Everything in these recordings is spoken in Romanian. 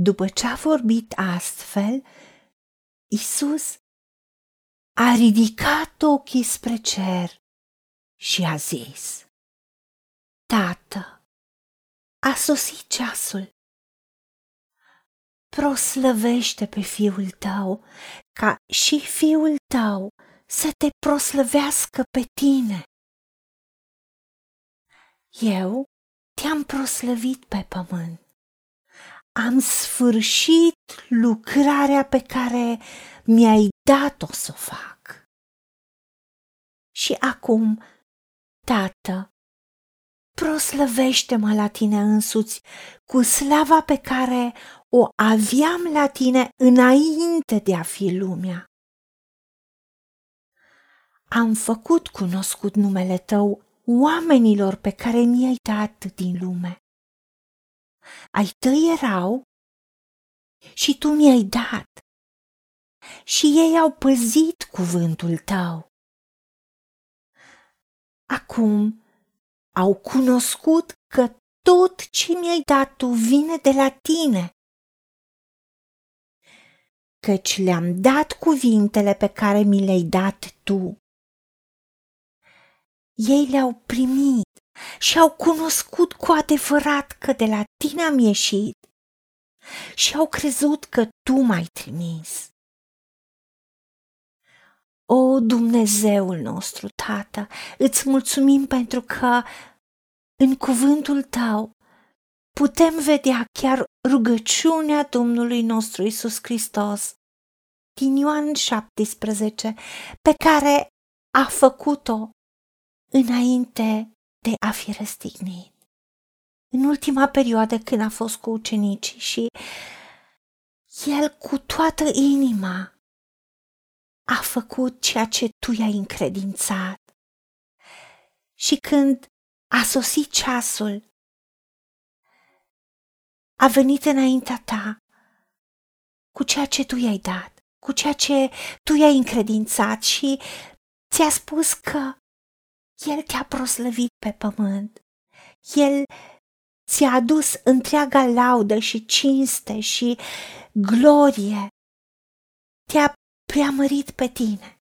După ce a vorbit astfel, Isus a ridicat ochii spre cer și a zis, Tată, a sosit ceasul. Proslăvește pe fiul tău, ca și fiul tău să te proslăvească pe tine. Eu te-am proslăvit pe pământ. Am sfârșit lucrarea pe care mi-ai dat-o să o fac. Și acum, Tată, proslăvește-mă la tine însuți cu slava pe care o aveam la tine înainte de a fi lumea. Am făcut cunoscut numele tău oamenilor pe care mi-ai dat din lume. Ai tăi erau și tu mi-ai dat și ei au păzit cuvântul tău. Acum au cunoscut că tot ce mi-ai dat tu vine de la tine. Căci le-am dat cuvintele pe care mi le-ai dat tu. Ei le-au primit și au cunoscut cu adevărat că de la tine am ieșit și au crezut că tu m-ai trimis. O, Dumnezeul nostru, Tată, îți mulțumim pentru că în cuvântul tău putem vedea chiar rugăciunea Domnului nostru Isus Hristos din Ioan 17, pe care a făcut-o înainte de a fi răstignit. În ultima perioadă când a fost cu ucenicii și el cu toată inima a făcut ceea ce tu i-ai încredințat. Și când a sosit ceasul, a venit înaintea ta cu ceea ce tu i-ai dat, cu ceea ce tu i-ai încredințat și ți-a spus că El te-a proslăvit pe pământ. El ți-a adus întreaga laudă și cinste și glorie. Te-a preamărit pe tine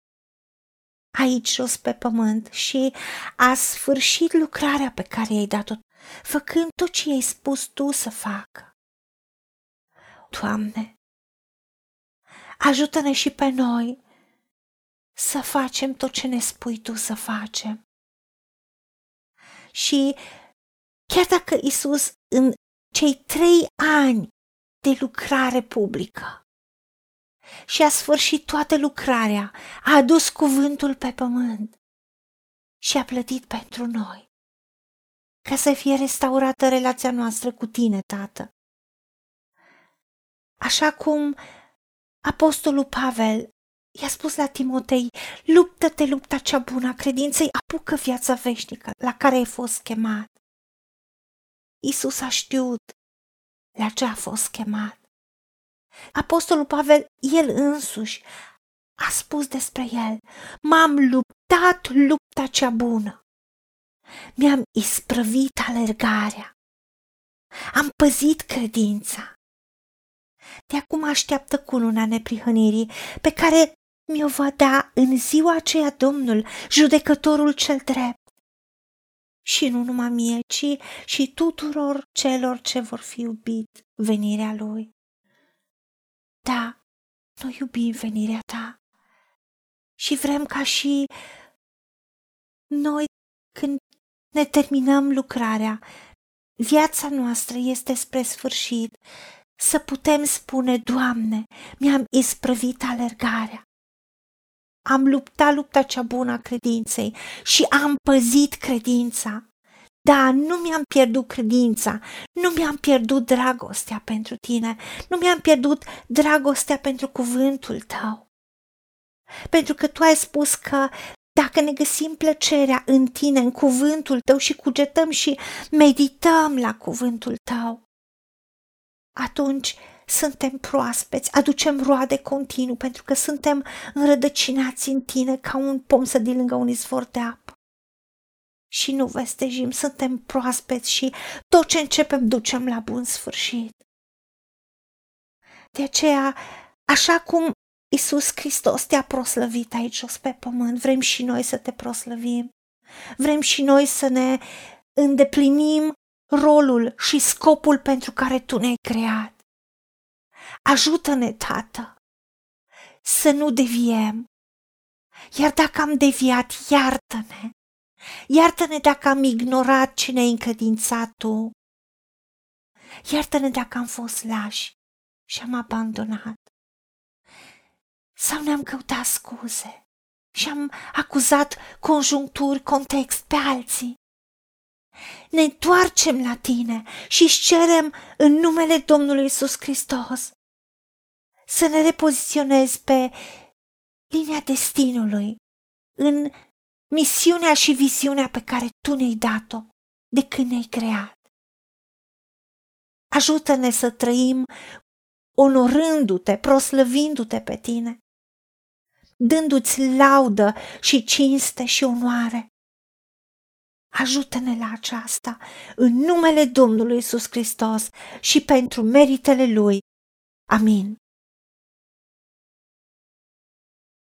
aici jos pe pământ și a sfârșit lucrarea pe care i-ai dat-o, făcând tot ce i-ai spus tu să facă. Doamne, ajută-ne și pe noi să facem tot ce ne spui tu să facem. Și chiar dacă Isus în cei trei ani de lucrare publică și a sfârșit toată lucrarea, a adus cuvântul pe pământ și a plătit pentru noi, ca să fie restaurată relația noastră cu tine, Tată. Așa cum Apostolul Pavel i-a spus la Timotei, luptă-te lupta cea bună a credinței, apucă viața veșnică la care ai fost chemat. Isus a știut la ce a fost chemat Apostolul Pavel, el însuși, a spus despre el, m-am luptat lupta cea bună, mi-am isprăvit alergarea, am păzit credința. De acum așteaptă cununa neprihănirii pe care mi-o va da în ziua aceea Domnul, judecătorul cel drept. Și nu numai mie, ci și tuturor celor ce vor fi iubit venirea Lui. Da, noi iubim venirea ta și vrem ca și noi, când ne terminăm lucrarea, viața noastră este spre sfârșit, să putem spune, Doamne, mi-am isprăvit alergarea. Am luptat lupta cea bună a credinței și am păzit credința. Da, nu mi-am pierdut credința, nu mi-am pierdut dragostea pentru tine, nu mi-am pierdut dragostea pentru cuvântul tău. Pentru că tu ai spus că dacă ne găsim plăcerea în tine, în cuvântul tău și cugetăm și medităm la cuvântul tău, atunci suntem proaspeți, aducem roade continuu pentru că suntem înrădăcinați în tine ca un pom să din lângă un izvor de apă și nu vestejim, suntem proaspeți și tot ce începem ducem la bun sfârșit. De aceea, așa cum Isus Hristos te-a proslăvit aici jos pe pământ, vrem și noi să te proslăvim. Vrem și noi să ne îndeplinim rolul și scopul pentru care tu ne-ai creat. Ajută-ne, Tată, să nu deviem. Iar dacă am deviat, iartă-ne. Iartă-ne dacă am ignorat ce ne-ai încredințat tu. Iartă-ne dacă am fost lași și am abandonat. Sau ne-am căutat scuze și am acuzat conjuncturi, context pe alții. Ne întoarcem la tine și îți cerem în numele Domnului Isus Hristos să ne repoziționezi pe linia destinului, în misiunea și viziunea pe care tu ne-ai dat-o de când ne-ai creat. Ajută-ne să trăim onorându-te, proslăvindu-te pe tine, dându-ți laudă și cinste și onoare. Ajută-ne la aceasta în numele Domnului Isus Hristos și pentru meritele Lui. Amin.